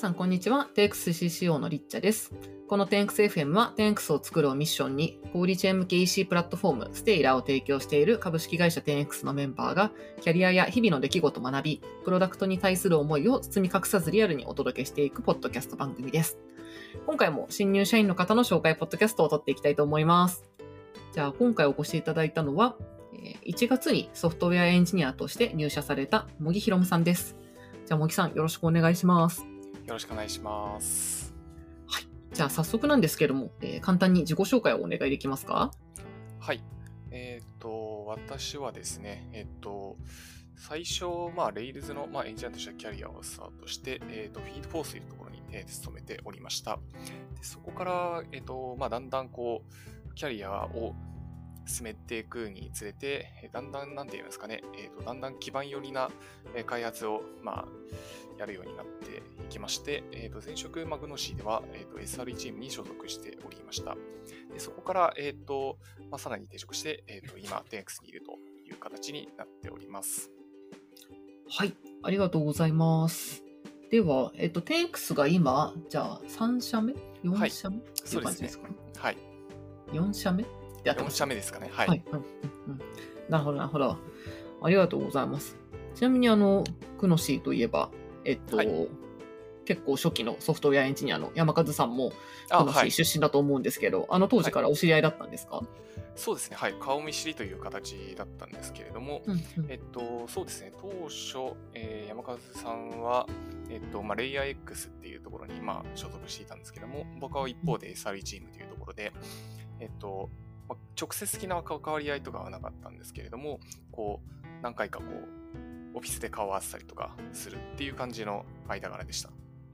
さんこんにちは。TXCCO のリッチャです。この 10XFM は 10X を作るをミッションに、小売チェーン向け EC プラットフォーム、ステイラーを提供している株式会社 10X のメンバーが、キャリアや日々の出来事を学び、プロダクトに対する思いを包み隠さずリアルにお届けしていくポッドキャスト番組です。今回も新入社員の方の紹介ポッドキャストを撮っていきたいと思います。じゃあ今回お越しいただいたのは、1月にソフトウェアエンジニアとして入社された茂木ひろむさんです。じゃあ茂木さんよろしくお願いします。よろしくお願いします。じゃあ早速なんですけども、えー簡単に自己紹介をお願いできますか？はい。えっ、と、私はですね、えっ、と、最初、まあ、Rails の、まあ、エンジニアとしてキャリアをスタートして、えっ、と、フィードフォースというところに、えー勤めておりました。でそこから、えっ、と、まあ、だんだんこう、キャリアを進めていくにつれて、えーだんだん、なんて言いますかね、えっ、と、だんだん基盤寄りな、えー開発を、まあ、やるようになっていきまして、えっ、と、前職マグノシーでは、えっ、と、SRE チームに所属しておりました。でそこから、えっ、と、まあ、さらに転職して、えっ、と、今、10X にいるという形になっております。はい、ありがとうございます。では、えっと、10X が今、じゃあ3社目 ?4 社目、っていそう感じですかね。はい。4社目？って4ます社目ですかね。はい。はい、うんうんうん。なるほど、なるほど。ありがとうございます。ちなみに、あの、クノシーといえば、えっと、はい結構初期のソフトウェアエンジニアの山和さんもあ、クノシーはい。出身だと思うんですけど、あの当時からお知り合いだったんですか、そうですね。はい。顔見知りという形だったんですけれども、うんうんえっと、そうですね。当初、えー山和さんは、えっと、まあ、レイヤー X っていうところに、まあ、所属していたんですけども、僕は一方で SRE チームというところで、えっと、まあ、直接的な関わり合いとかはなかったんですけれども、こう、何回かこう、オフィスで顔を合わせたりとかするっていう感じの間柄でした。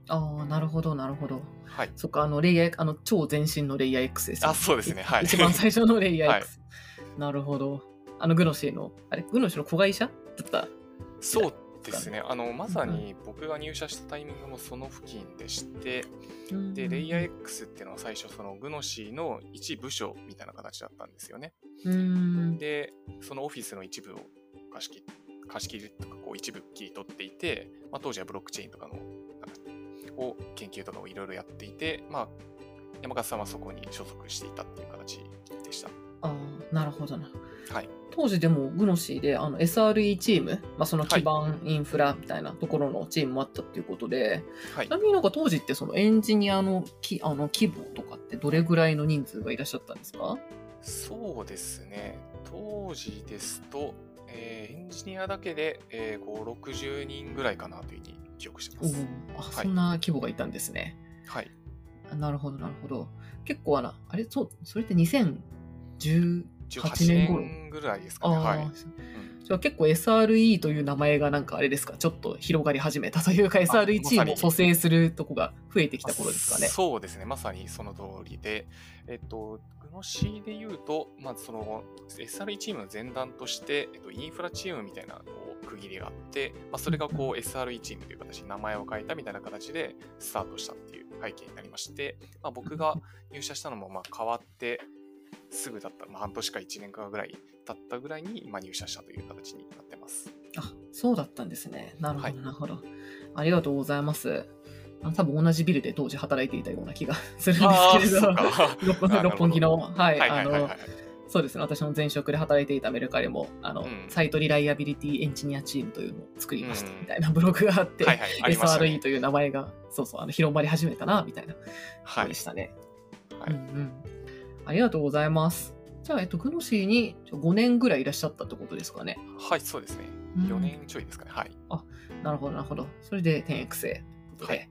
ああ、なるほど、なるほど。はい。そっか、あの、レイヤー、あの、超前身のレイヤー X ですよあ、そうですね。はい。一番最初のレイヤーはい X。なるほど。あの、グノシーの、あれ、グノシーの子会社だった？そうですね。あの、まさに僕が入社したタイミングもその付近でして、で、レイヤー X っていうのは最初、そのグノシーの一部署みたいな形だったんですよね。うーん。で、そのオフィスの一部を貸し切貸し切るとか、こう一部切り取っていて、まあ、当時はブロックチェーンとかの、を研究とかをいろいろやっていて、まあ、山勝さんはそこに所属していたっていう形でした。ああ、なるほどな。はい。当時でもグノシーであの SRE チーム、まあ、その基盤インフラみたいなところのチームもあったっていうことで、はいちな。みになんか当時ってそのエンジニアのきあの規模とかってどれぐらいの人数がいらっしゃったんですか？そうですね。当時ですと、えーエンジニアだけで、えー、5、60人ぐらいかなというふうに記憶しておます。お、あ、はいそんな規模がいたんですね。はい。あなるほど、なるほど。結構あの、あれ、そう、それって2018 18年ぐらいですかね。はい。うんじゃあ結構 SRE という名前がなんかあれですか、ちょっと広がり始めたというか、SRE チームを蘇生するとこが増えてきた頃ですかね。そうですね。まさにその通りで、えっと、グノシーで言うと、まずその SRE チームの前段として、えっと、インフラチームみたいなこう区切りがあって、まあ、それがこう SRE チームという形に名前を変えたみたいな形でスタートしたっていう背景になりまして、まあ、僕が入社したのもまあ変わってすぐだった、まあ、半年か1年かぐらい経ったぐらいに今入社したという形になってます。あ、そうだったんですね。なるほど、はいなるほど。ありがとうございます。あの多分同じビルで当時働いていたような気が するんですけれど六本木の、はい、はいはいあのはいはい、そうですね、私の前職で働いていたメルカリも、あの、うんサイトリライアビリティエンジニアチームというのを作りましたうんみたいなブログがあって、はいはいありました SRE ね。という名前が、そうそう、あの広まり始めたな、みたいなはいでしたね。はいうんうん。ありがとうございます。じゃあ、えっと、グノシーに5年ぐらいいらっしゃったってことですかね。はい、そうですね。うん4年ちょいですかね。はい。なるほど、なるほど。それで 10X へはい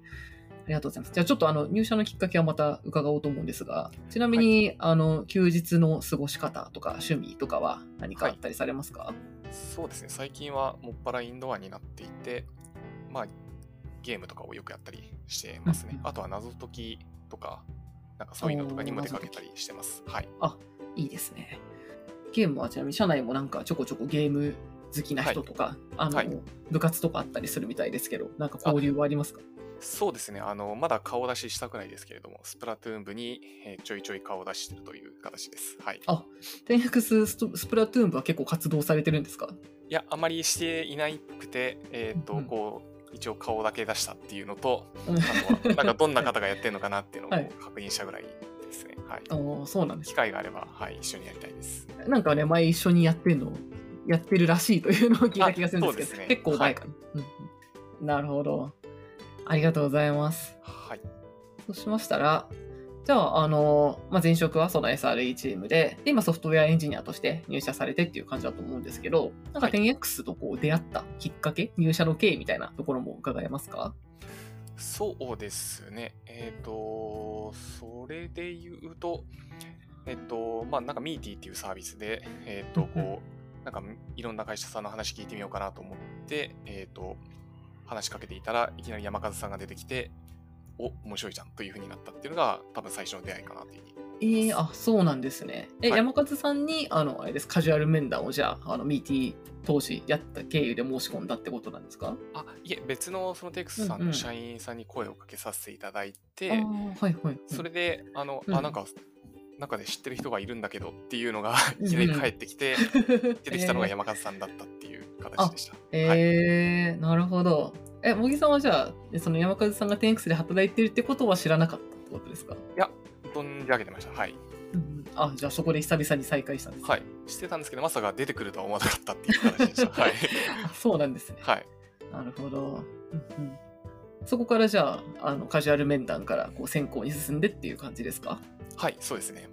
ありがとうございます。じゃあちょっとあの入社のきっかけはまた伺おうと思うんですが、ちなみに、あの休日の過ごし方とか趣味とかは何かあったりされますか、そうですね。最近はもっぱらインドアになっていて、まあ、ゲームとかをよくやったりしてますねう。んあとは謎解きとか、なんかそういうのとかにも出かけたりしてます。はい。いいですね。ゲームはちなみに社内もなんかちょこちょこゲーム好きな人とか、あの、はい部活とかあったりするみたいですけど、なんか交流はありますか？そうですね。あの、まだ顔出ししたくないですけれども、スプラトゥーン部に、えーちょいちょい顔を出してるという形です。はい。あ 10X ストスプラトゥーン部は結構活動されてるんですか？いや、あまりしていないくて、えっ、と、うんこう、一応顔だけ出したっていうのと、うんあとはなんかどんな方がやってるのかなっていうのをはい確認したぐらいですね。はい。おーそうなんです機会があれば、はい、一緒にやりたいです。なんかね、前一緒にやってんの、やってるらしいというのを聞いた気がするんですけど、ね結構前かな、うんうんなるほど。ありがとうございます。はい。そうしましたら、じゃあ、あの、まあ、前職はその SRE チームで、で今ソフトウェアエンジニアとして入社されてっていう感じだと思うんですけど、なんかはい 10X とこう出会ったきっかけ、入社の経緯みたいなところも伺えますか？そうですね。えっ、と、それで言うと、えっ、と、まあ、なんかミーティーっていうサービスで、えっ、と、うんこう、なんかいろんな会社さんの話聞いてみようかなと思って、えっ、と、話しかけていたらいきなり山和さんが出てきて、お、面白いじゃんというふうになったっていうのが多分最初の出会いかなというふうに。ええあ、そうなんですね。え、はい山和さんに、あの、あれです、カジュアル面談をじゃあ、あの、ミーティー当時やった経由で申し込んだってことなんですか？あ、いえ、別のそのテクスさんうんうんの社員さんに声をかけさせていただいて、はいはい。それで、あの、うんあ、なんか、中で知ってる人がいるんだけどっていうのがうん いきなり返ってきて、出てきたのがえー山和さんだったっていう形でした。はい。えー、なるほど。え、茂木さんはじゃあ、その山和さんが 10X で働いてるってことは知らなかったってことですか？いや、存じ上げてました。はい。うんあ、じゃあそこで久々に再会したんですねはい。知ってたんですけど、まさか出てくるとは思わなかったっていう形でした。はい。あそうなんですね。はい。なるほど。うんうんそこからじゃあ、あのカジュアル面談からこう選考に進んでっていう感じですか？はい、そうですね。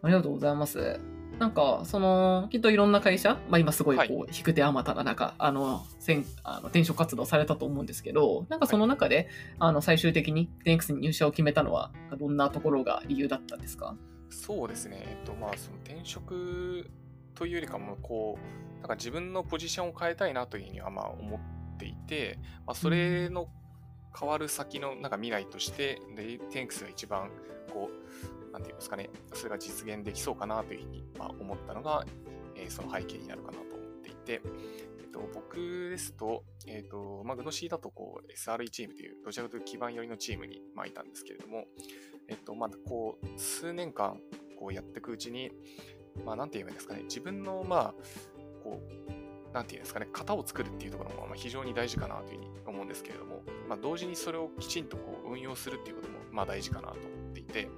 ありがとうございます。なんか、その、きっといろんな会社、まあ今すごいはい。こう、引く手あまたな中、あの、選あの転職活動されたと思うんですけど、なんかその中で、あの、最終的に 10X に入社を決めたのは、どんなところが理由だったんですか？そうですね。えっと、まあ、その転職というよりかも、こう、なんか自分のポジションを変えたいなというふうには、まあ、思っていて、まあ、それの変わる先のなんか未来として、で、テンクスが一番、こう、なんていうんですかね、それが実現できそうかなというふうに、まあ、思ったのが、えーその背景になるかなと思っていて、えっと、僕ですと、えっと、まあ、グノシーだと、こう、SRE チームという、どちらかというと基盤寄りのチームに、まあ、いたんですけれども、えっと、まあ、こう、数年間、こうやっていくうちに、まあ、なんて言えばいいんですかね、自分の、まあ、こう、なんていうんですかね、型を作るっていうところも非常に大事かなというふうに思うんですけれども、まあ、同時にそれをきちんとこう運用するっていうこともまあ大事かなとっていて、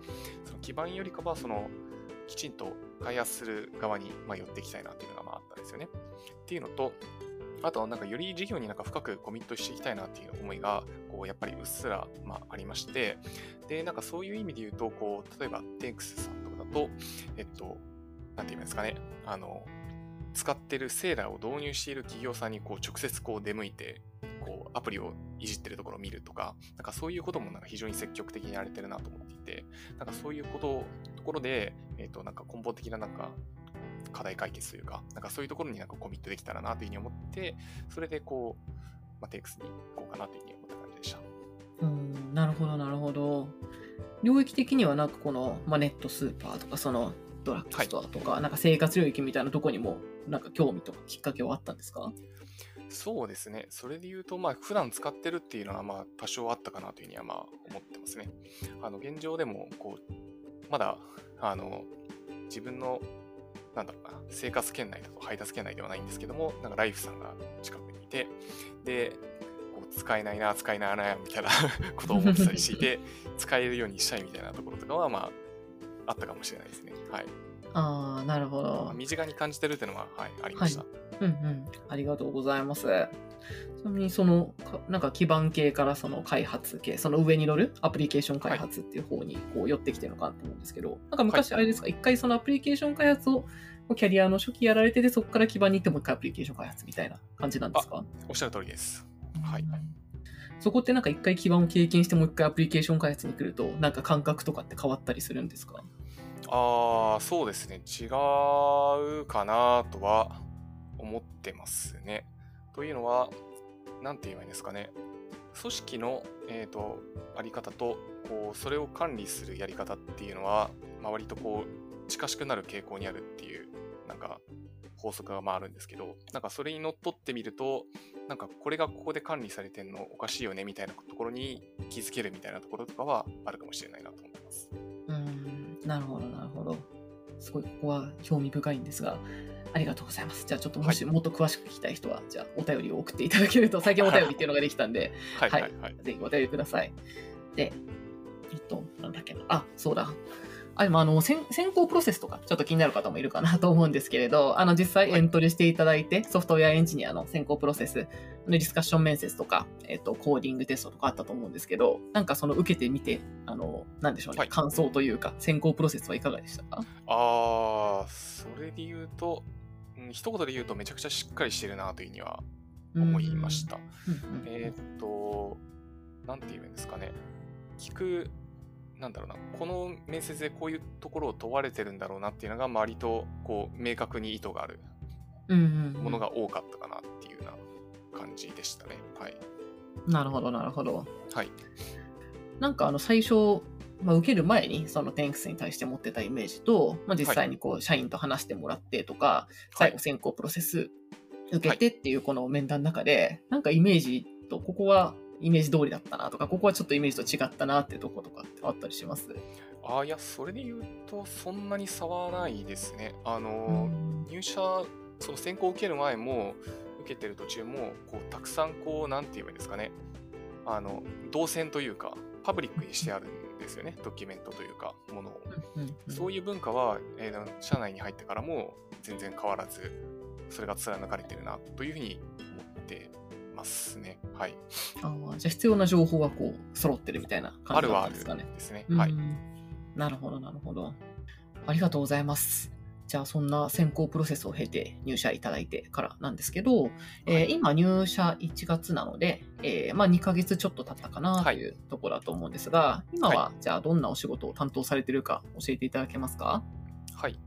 その基盤よりかは、その、きちんと開発する側にま寄っていきたいなっていうのがまああったんですよね。っていうのと、あとはなんかより事業になんか深くコミットしていきたいなっていう思いが、こうやっぱりうっすらまあありまして、で、なんかそういう意味で言うと、こう、例えば、テンクスさんとかだと、えっと、なんて言いますかね、あの、使ってるセーラーを導入している企業さんにこう直接こう出向いて、こうアプリをいじってるところを見るとか、なんかそういうこともなんか非常に積極的にやられてるなと思っていて、なんかそういうこと、ところで、えっ、と、なんか根本的ななんか課題解決というか、なんかそういうところになんかコミットできたらなというふうに思って、それでこう、まあ、テイクスに行こうかなというふうに思った感じでした。うん、なるほど、なるほど。領域的にはなんかこの、まあ、ネットスーパーとか、そのドラッグストアとか、なんか生活領域みたいなとこにも、なんか興味とかきっかけはあったんですか？そうですね。それで言うと、まあ、普段使ってるっていうのは、まあ、多少あったかなというふうには、まあ、思ってますね。あの、現状でも、こう、まだ、あの、自分の、なんだろうな、生活圏内だと配達圏内ではないんですけども、なんかライフさんが近くにいて、で、こう使えないな、使えないな、みたいな ことを思ってたりしていて、使えるようにしたいみたいなところとかは、まあ、あったかもしれないですね。はい。ああ、なるほまどあ。身近に感じてるっていうのは、はい、ありました。うんうん。ありがとうございます。ちなみに、その、かなんか基盤系からその開発系、その上に乗るアプリケーション開発っていう方にこう寄ってきてるのかなと思うんですけど、なんか昔あれですか、一回そのアプリケーション開発をキャリアの初期やられてて、そこから基盤に行ってもう一回アプリケーション開発みたいな感じなんですか？おっしゃる通りです。はいうんそこってなんか一回基盤を経験してもう一回アプリケーション開発に来ると、なんか感覚とかって変わったりするんですか？ああ、そうですね。違うかなとは思ってますね。というのは、なんて言えばいいんですかね。組織の、えー、とあり方とこうそれを管理するやり方っていうのは、まあ、割とこう近しくなる傾向にあるっていうなんか法則がまああるんですけどなんかそれにのっとってみるとなんかこれがここで管理されてんのおかしいよねみたいなところに気づけるみたいなところとかはあるかもしれないなと思います。なるほど、なほど。すごい、ここは興味深いんですが、ありがとうございます。じゃあちょっともしもっと詳しく聞きたい人は、じゃあお便りを送っていただけると、最近お便りっていうのができたんで、はいはいはい。ぜひお便りください。で、えっと、なんだっけな。あ、そうだ。あでもあの選選考プロセスとかちょっと気になる方もいるかなと思うんですけれど、あの実際エントリーしていただいて、ソフトウェアエンジニアの選考プロセスのディスカッション面接とか、えっと、コーディングテストとかあったと思うんですけど、なんかその受けてみて、あの、なんでしょうね、はい感想というか、選考プロセスはいかがでしたか？ああ、それで言うと、うん一言で言うとめちゃくちゃしっかりしてるなというふうには思いました。えーっと、なんて言うんですかね。聞く、なんだろうな、この面接でこういうところを問われてるんだろうなっていうのが、割とこう明確に意図があるものが多かったかなっていうような感じでしたね。はい。なるほど、なるほど。はい。なんかあの最初、まあ、受ける前にそのテンクスに対して持ってたイメージと、まあ、実際にこう社員と話してもらってとか、最後選考プロセス受けてっていうこの面談の中で、なんかイメージとここはイメージ通りだったなとかここはちょっとイメージと違ったなっていうとことかってあったりします？ああ、いや、それで言うと、そんなに差はないですね。あうの、ん入社、その選考を受ける前も、受けてる途中も、こう、たくさん、こう、なんて言えばいいんですかね。あの、動線というか、パブリックにしてあるんですよね。ドキュメントというか、ものを。そういう文化は、えー社内に入ってからも全然変わらず、それが貫かれてるな、というふうに思ってますね。はい。あーじゃあ必要な情報はこう揃ってるみたいな感じだあるはあるったんですかね。はい。なるほど、なるほど。ありがとうございます。じゃあ、そんな選考プロセスを経て入社いただいてからなんですけど、えーはい今入社1月なので、えーまあ、2ヶ月ちょっと経ったかなとはいいうところだと思うんですが、今ははじゃあどんなお仕事を担当されてるか教えていただけますか？はい。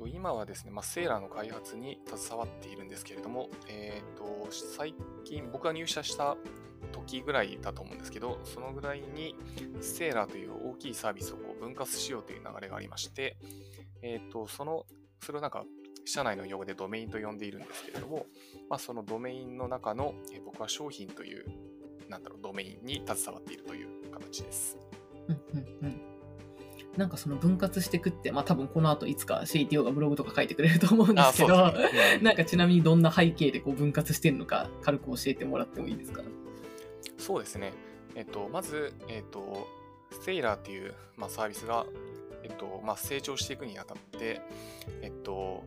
と、今はですね、まあ、セーラーの開発に携わっているんですけれども、えっ、と、最近、僕が入社した時ぐらいだと思うんですけど、そのぐらいに、セーラーという大きいサービスをこう分割しようという流れがありまして、えっ、と、その、それをなんか、社内の用語でドメインと呼んでいるんですけれども、まあ、そのドメインの中の、えー僕は商品という、なんだろう、ドメインに携わっているという形です。うんうんうんなんかその分割していくって、まあ多分この後いつか CTO がブログとか書いてくれると思うんですけど、ね。う んなんかちなみにどんな背景でこう分割してるのか軽く教えてもらってもいいですか？そうですね。えっと、まず、えっと、セイラーっていう、まあ、サービスが、えっと、まあ、成長していくにあたって、えっと、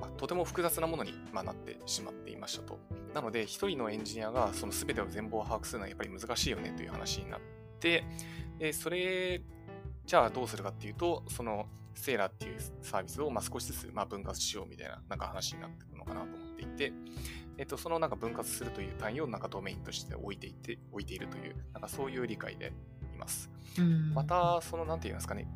まあ、とても複雑なものに、まあ、なってしまっていましたと。なので、一人のエンジニアがその全てを全貌を把握するのはやっぱり難しいよねという話になって、でそれ、じゃあどうするかっていうと、その、セイラーっていうサービスをまあ少しずつまあ分割しようみたいななんか話になっていくのかなと思っていて、えっと、そのなんか分割するという単位をなんかドメインとして置いていて、置いているという、なんかそういう理解でいます。また、その、なんていうんですかね、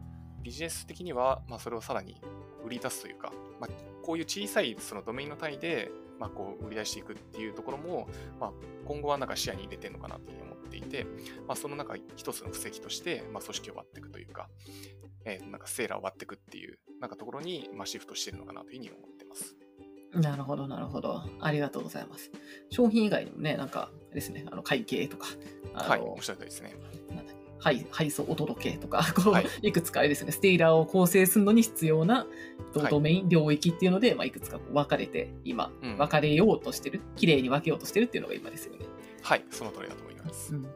ビジネス的には、まあ、それをさらに売り出すというか、まあ、こういう小さいそのドメインの単位で、まあ、こう売り出していくっていうところも、まあ、今後はなんか視野に入れてるのかなというふうに思っていて、まあ、その中一つの布石として、まあ、組織を割っていくというか、えーなんかセーラーを割っていくっていう、なんかところに、まあ、シフトしてるのかなというふうに思ってます。なるほど、なるほど。ありがとうございます。商品以外にもね、なんかですね、あの会計とか、はい、おっしゃるとりですね。なんだっけ配配送お届けとか、こう、はいい、くつかあれですね、ステイラーを構成するのに必要なドメイン、領域っていうので、まあ、いくつか分かれて、今、うん分かれようとしてる、綺麗に分けようとしてるっていうのが今ですよね。はい、その通りだと思います。うん。あ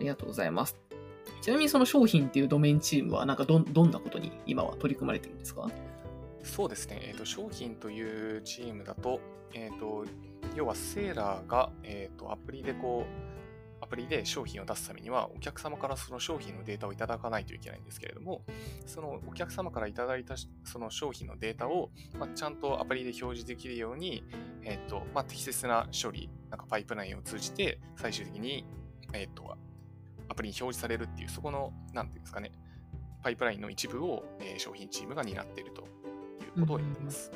りがとうございます。ちなみにその商品っていうドメインチームは、なんかどんどんなことに今は取り組まれてるんですか？そうですね、えーと、商品というチームだと、えーと、要はセーラーが、えーと、アプリでこう、アプリで商品を出すためには、お客様からその商品のデータをいただかないといけないんですけれども、そのお客様からいただいたその商品のデータを、ま、ちゃんとアプリで表示できるように、えーとまあ、適切な処理、なんかパイプラインを通じて、最終的に、えーと、アプリに表示されるっていう、そこの、なんていうんですかね、パイプラインの一部を、え商品チームが担っているということを言っています。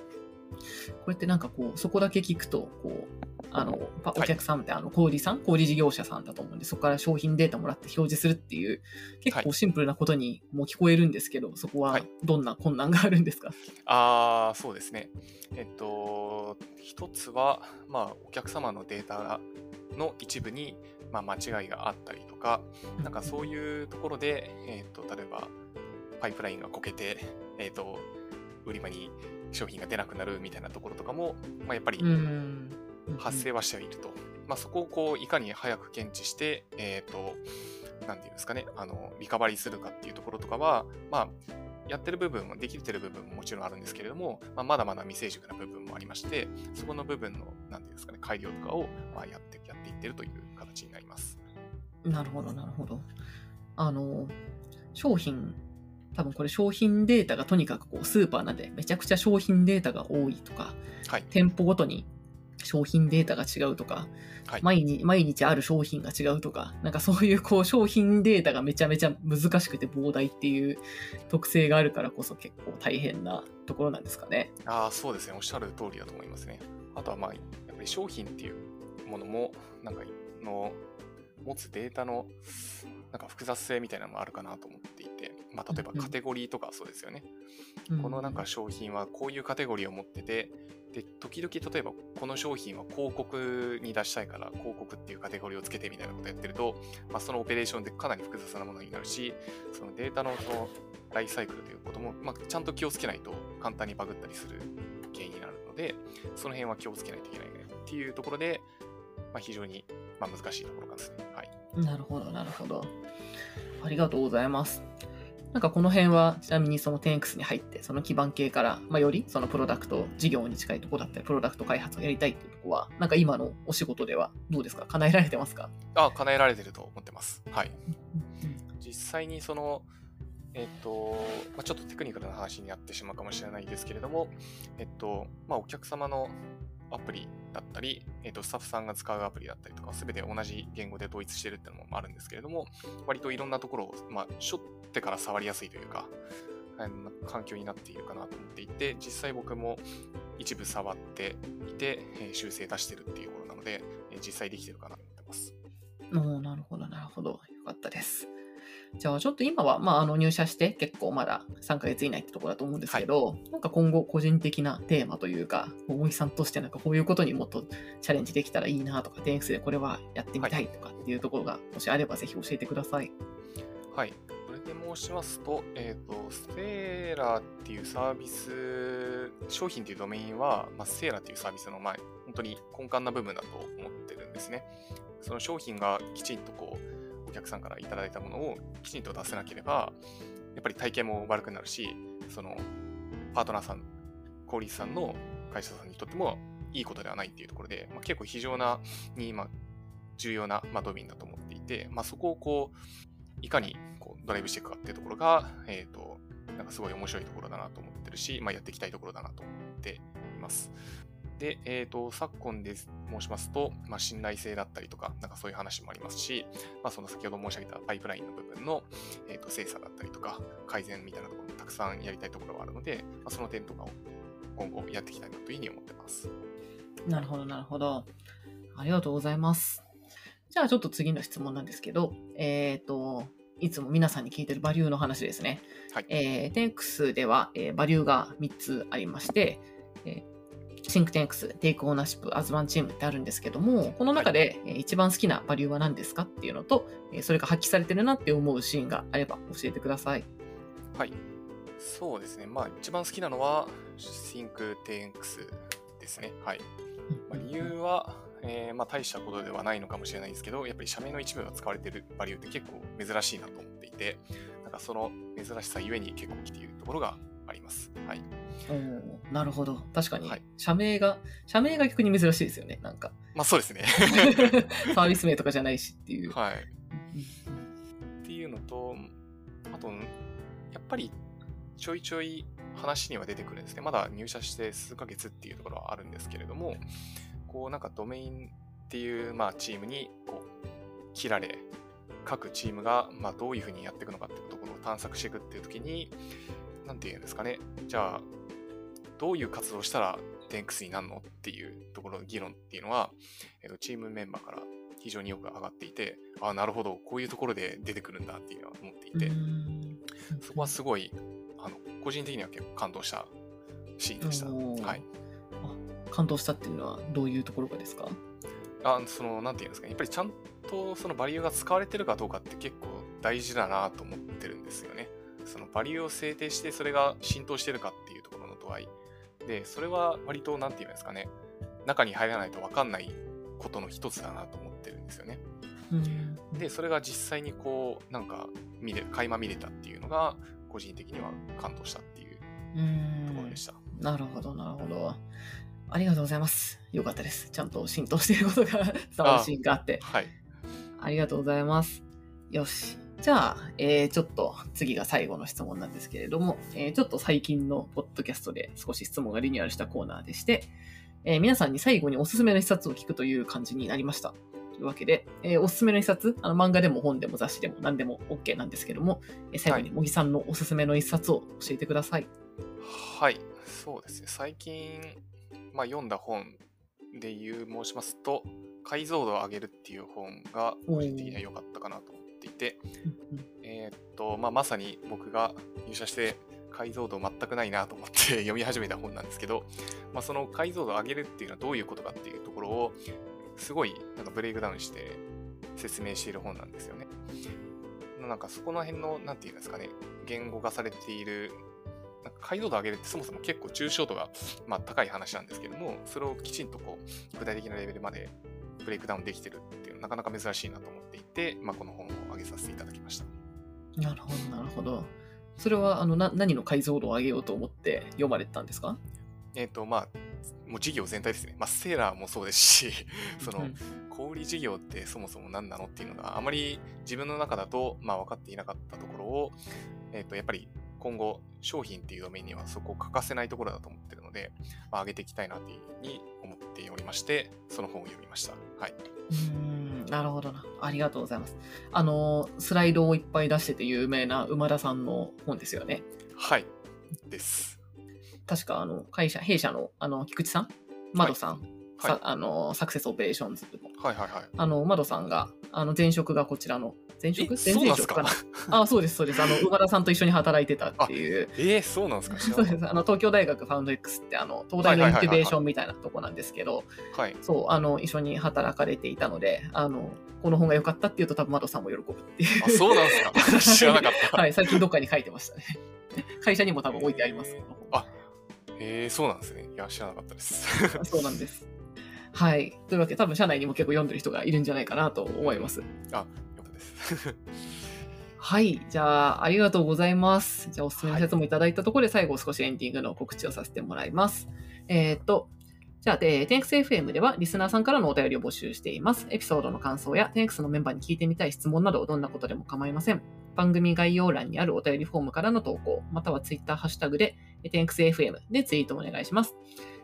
これってなんかこう、そこだけ聞くと、こう、あの、お客さんって、あの、小売さん、小売事業者さんだと思うんで、そこから商品データもらって表示するっていう、結構シンプルなことにも聞こえるんですけど、そこははい。どんな困難があるんですか、ああ、そうですね。えっと、一つは、まあ、お客様のデータの一部に、まあ、間違いがあったりとか、なんかそういうところで、えっと、例えば、パイプラインがこけて、えっと、売り場に商品が出なくなるみたいなところとかも、まあ、やっぱりうん。発生はしてはいると。まあ、そこをこういかに早く検知して、えっ、と、なんていうんですかね、あの、リカバリーするかっていうところとかは、まあ、やってる部分も、できてる部分ももちろんあるんですけれども、まあ、まだまだ未成熟な部分もありまして、そこの部分の、なんていうんですかね、改良とかを、まあ、やって、やっていってるという形になります。なるほど、なるほど。あの、商品、多分これ商品データがとにかくこうスーパーなんでめちゃくちゃ商品データが多いとか、はい。店舗ごとに商品データが違うとか、はい毎日毎日ある商品が違うとか、なんかそういうこう商品データがめちゃめちゃ難しくて膨大っていう特性があるからこそ結構大変なところなんですかね。ああ、そうですね。おっしゃる通りだと思いますね。あとは、まあ、やっぱり商品っていうものも、なんか、の、持つデータの、なんか複雑性みたいなのもあるかなと思っていて、まあ、例えばカテゴリーとかそうですよね。うんこのなんか商品はこういうカテゴリーを持ってて、で、時々例えばこの商品は広告に出したいから広告っていうカテゴリーをつけてみたいなことをやってると、まあ、そのオペレーションでかなり複雑なものになるし、そのデータのそのライフサイクルということも、まあ、ちゃんと気をつけないと簡単にバグったりする原因になるので、その辺は気をつけないといけないねっていうところで、まあ、非常にまあ難しいところかですね。はい。なるほど、なるほど。ありがとうございます。なんかこの辺は、ちなみにその 10X に入って、その基盤系から、まあ、よりそのプロダクト、事業に近いところだったり、プロダクト開発をやりたいっていうところは、なんか今のお仕事ではどうですか？叶えられてますか？あ、叶えられてると思ってます。はい。実際にその、えっと、まあ、ちょっとテクニカルな話になってしまうかもしれないですけれども、えっと、まあ、お客様のアプリだったり、えっと、スタッフさんが使うアプリだったりとか、すべて同じ言語で統一してるってのもあるんですけれども、割といろんなところを、まあ、しょってから触りやすいというか、環境になっているかなと思っていて、実際僕も一部触っていて、えー修正出してるっていうところなので、えー実際できてるかなと思ってます。おなるほど、なるほど。よかったです。じゃあ、ちょっと今は、まあ、あの入社して結構まだ3ヶ月以内ってところだと思うんですけど、なんか今後個人的なテーマというか、大木さんとしてなんかこういうことにもっとチャレンジできたらいいなとか、10X でこれはやってみたいとかっていうところが、もしあればぜひ教えてください。はい。それで申しますと、えっ、と、ステーラっていうサービス、商品っていうドメインは、まあ、ステーラっていうサービスの、まあ、本当に根幹な部分だと思ってるんですね。その商品がきちんとこう、お客さんからいただいたものをきちんと出せなければ、やっぱり体験も悪くなるし、その、パートナーさん、小売さんの会社さんにとってもいいことではないっていうところで、まあ、結構非常なに、まあ、重要な、まあ、ドメインだと思っていて、まあ、そこをこう、いかにこうドライブしていくかっていうところが、えっ、と、なんかすごい面白いところだなと思ってるし、まあ、やっていきたいところだなと思っています。で、えっ、と、昨今で申しますと、まあ、信頼性だったりとか、なんかそういう話もありますし、まあ、その先ほど申し上げたパイプラインの部分の、えっ、と、精査だったりとか、改善みたいなところもたくさんやりたいところがあるので、まあ、その点とかを今後やっていきたいなというふうに思ってます。なるほど、なるほど。ありがとうございます。じゃあちょっと次の質問なんですけど、えっ、と、いつも皆さんに聞いてるバリューの話ですね。はいえー、10X では、えーバリューが3つありまして、えー、シンク 10X、テイクオーナーシップ、アズワンチームってあるんですけども、この中で、えー一番好きなバリューは何ですかっていうのと、えーそれが発揮されてるなって思うシーンがあれば教えてください。はい。そうですね。まあ、一番好きなのは、Think 10X ですね。はい。まあ、理由は、えーまあ、大したことではないのかもしれないですけど、やっぱり社名の一部が使われているバリューって結構珍しいなと思っていて、なんかその珍しさゆえに結構来ているところがあります。はい。おーなるほど。確かにはい、社名が、社名が逆に珍しいですよね。なんか、まあそうですね。サービス名とかじゃないしっていう。はい。っていうのと、あと、やっぱりちょいちょい話には出てくるんですね。まだ入社して数ヶ月っていうところはあるんですけれども、こうなんかドメインっていう、まあ、チームにこう切られ、各チームが、まあ、どういうふうにやっていくのかっていうところを探索していくっていう時に、なんていうんですかね、じゃあ、どういう活動をしたら 10X になるのっていうところの議論っていうのは、えっと、チームメンバーから非常によく上がっていて、ああ、なるほど、こういうところで出てくるんだっていうのは思っていて、うんそこはすごい、あの、個人的には結構感動したシーンでした。はい。感動したっていうのはどういうところがですか？あその、なんていうんですかね、やっぱりちゃんとそのバリューが使われてるかどうかって結構大事だなと思ってるんですよね。バリューを制定してそれが浸透してるかっていうところの度合いで、それは割と、なんて言うんですかね、中に入らないと分かんないことの一つだなと思ってるんですよね。うんで、それが実際にこう、なんか見れ、垣間見れたっていうのが、個人的には感動したっていうところでした。なるほど、なるほど。ありがとうございます。よかったです。ちゃんと浸透していることが伝わ るシーンがあって。はい。ありがとうございます。よし。じゃあ、えーちょっと次が最後の質問なんですけれども、えーちょっと最近のポッドキャストで少し質問がリニューアルしたコーナーでして、えー皆さんに最後におすすめの一冊を聞くという感じになりました。というわけで、えーおすすめの一冊、あの漫画でも本でも雑誌でも何でも OK なんですけども、えー最後に茂木さんのおすすめの一冊を教えてください。はい、そうですね。最近、まあ、読んだ本で言う申しますと、解像度を上げるっていう本が個人的には良かったかなと思っていて、えーっと、まあ、まさに僕が入社して解像度全くないなと思って 読み始めた本なんですけど、まあ、その解像度を上げるっていうのはどういうことかっていうところを、すごいなんかブレイクダウンして説明している本なんですよね。なんかそこの辺の、なんていうんですかね、言語化されているなんか解像度を上げるってそもそも結構抽象度が、まあ、高い話なんですけども、それをきちんとこう具体的なレベルまでブレイクダウンできてるっていうのはなかなか珍しいなと思っていて、まあ、この本を上げさせていただきました。なるほど、なるほど。それはあのな何の解像度を上げようと思って読まれてたんですか？えっ、と、まあ、もう事業全体ですね。まあ、セーラーもそうですし、その、うん小売事業ってそもそも何なのっていうのがあまり自分の中だと、まあ、分かっていなかったところを、えっ、と、やっぱり今後商品っていうドメインにはそこを欠かせないところだと思ってるので、まあ、上げていきたいなというふうに思っておりまして、その本を読みました。はい。なるほどな。ありがとうございます。あの、スライドをいっぱい出してて有名な馬田さんの本ですよね。はい。です。確か、あの、会社、弊社の、あの、菊池さん？窓さん、はいさあの、サクセスオペレーションズの、はいはいはい。あの、窓さんが、あの、前職がこちらの、前職？え前職かな？あ、そうです、そうです。あの、馬田さんと一緒に働いてたっていう。えー、そうなんですか？そうです。あの、東京大学ファウンド X って、あの、東大のインキュベーションみたいなとこなんですけど、たはい。そう、あの、一緒に働かれていたので、あの、この本が良かったっていうと多分窓さんも喜ぶっていう。あ、そうなんですか？知らなかった。はい、最近どっかに書いてましたね。会社にも多分置いてあります。えーあ、えー、そうなんですね。いや、知らなかったです。そうなんです。はい。というわけで、多分社内にも結構読んでる人がいるんじゃないかなと思います。あ、よかったです。はい。じゃあ、ありがとうございます。じゃあ、おすすめの説もいただいたところで、最後少しエンディングの告知をさせてもらいます。えーっと、じゃあ、えー、10XFM ではリスナーさんからのお便りを募集しています。エピソードの感想や 10X のメンバーに聞いてみたい質問など、どんなことでも構いません。番組概要欄にあるお便りフォームからの投稿、または Twitter ハッシュタグで 10XFM でツイートお願いします。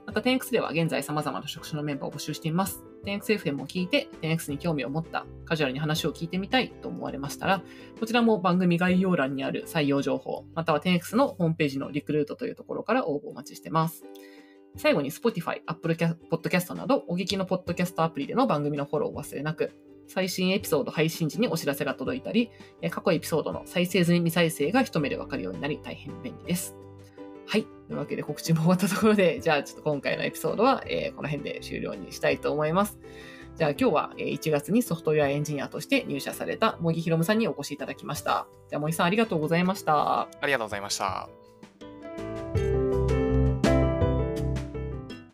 また 10X では現在様々な職種のメンバーを募集しています。10XFM を聞いて 10X に興味を持った、カジュアルに話を聞いてみたいと思われましたら、こちらも番組概要欄にある採用情報、または 10X のホームページのリクルートというところから応募お待ちしてます。最後に Spotify、Apple Podcast などお聞きのポッドキャストアプリでの番組のフォローを忘れなく、最新エピソード配信時にお知らせが届いたり、過去エピソードの再生済み再生が一目でわかるようになり大変便利です。はい。というわけで告知も終わったところで、じゃあちょっと今回のエピソードは、えーこの辺で終了にしたいと思います。じゃあ今日は1月にソフトウェアエンジニアとして入社された茂木ひろむさんにお越しいただきました。じゃあ茂木さんありがとうございました。ありがとうございました。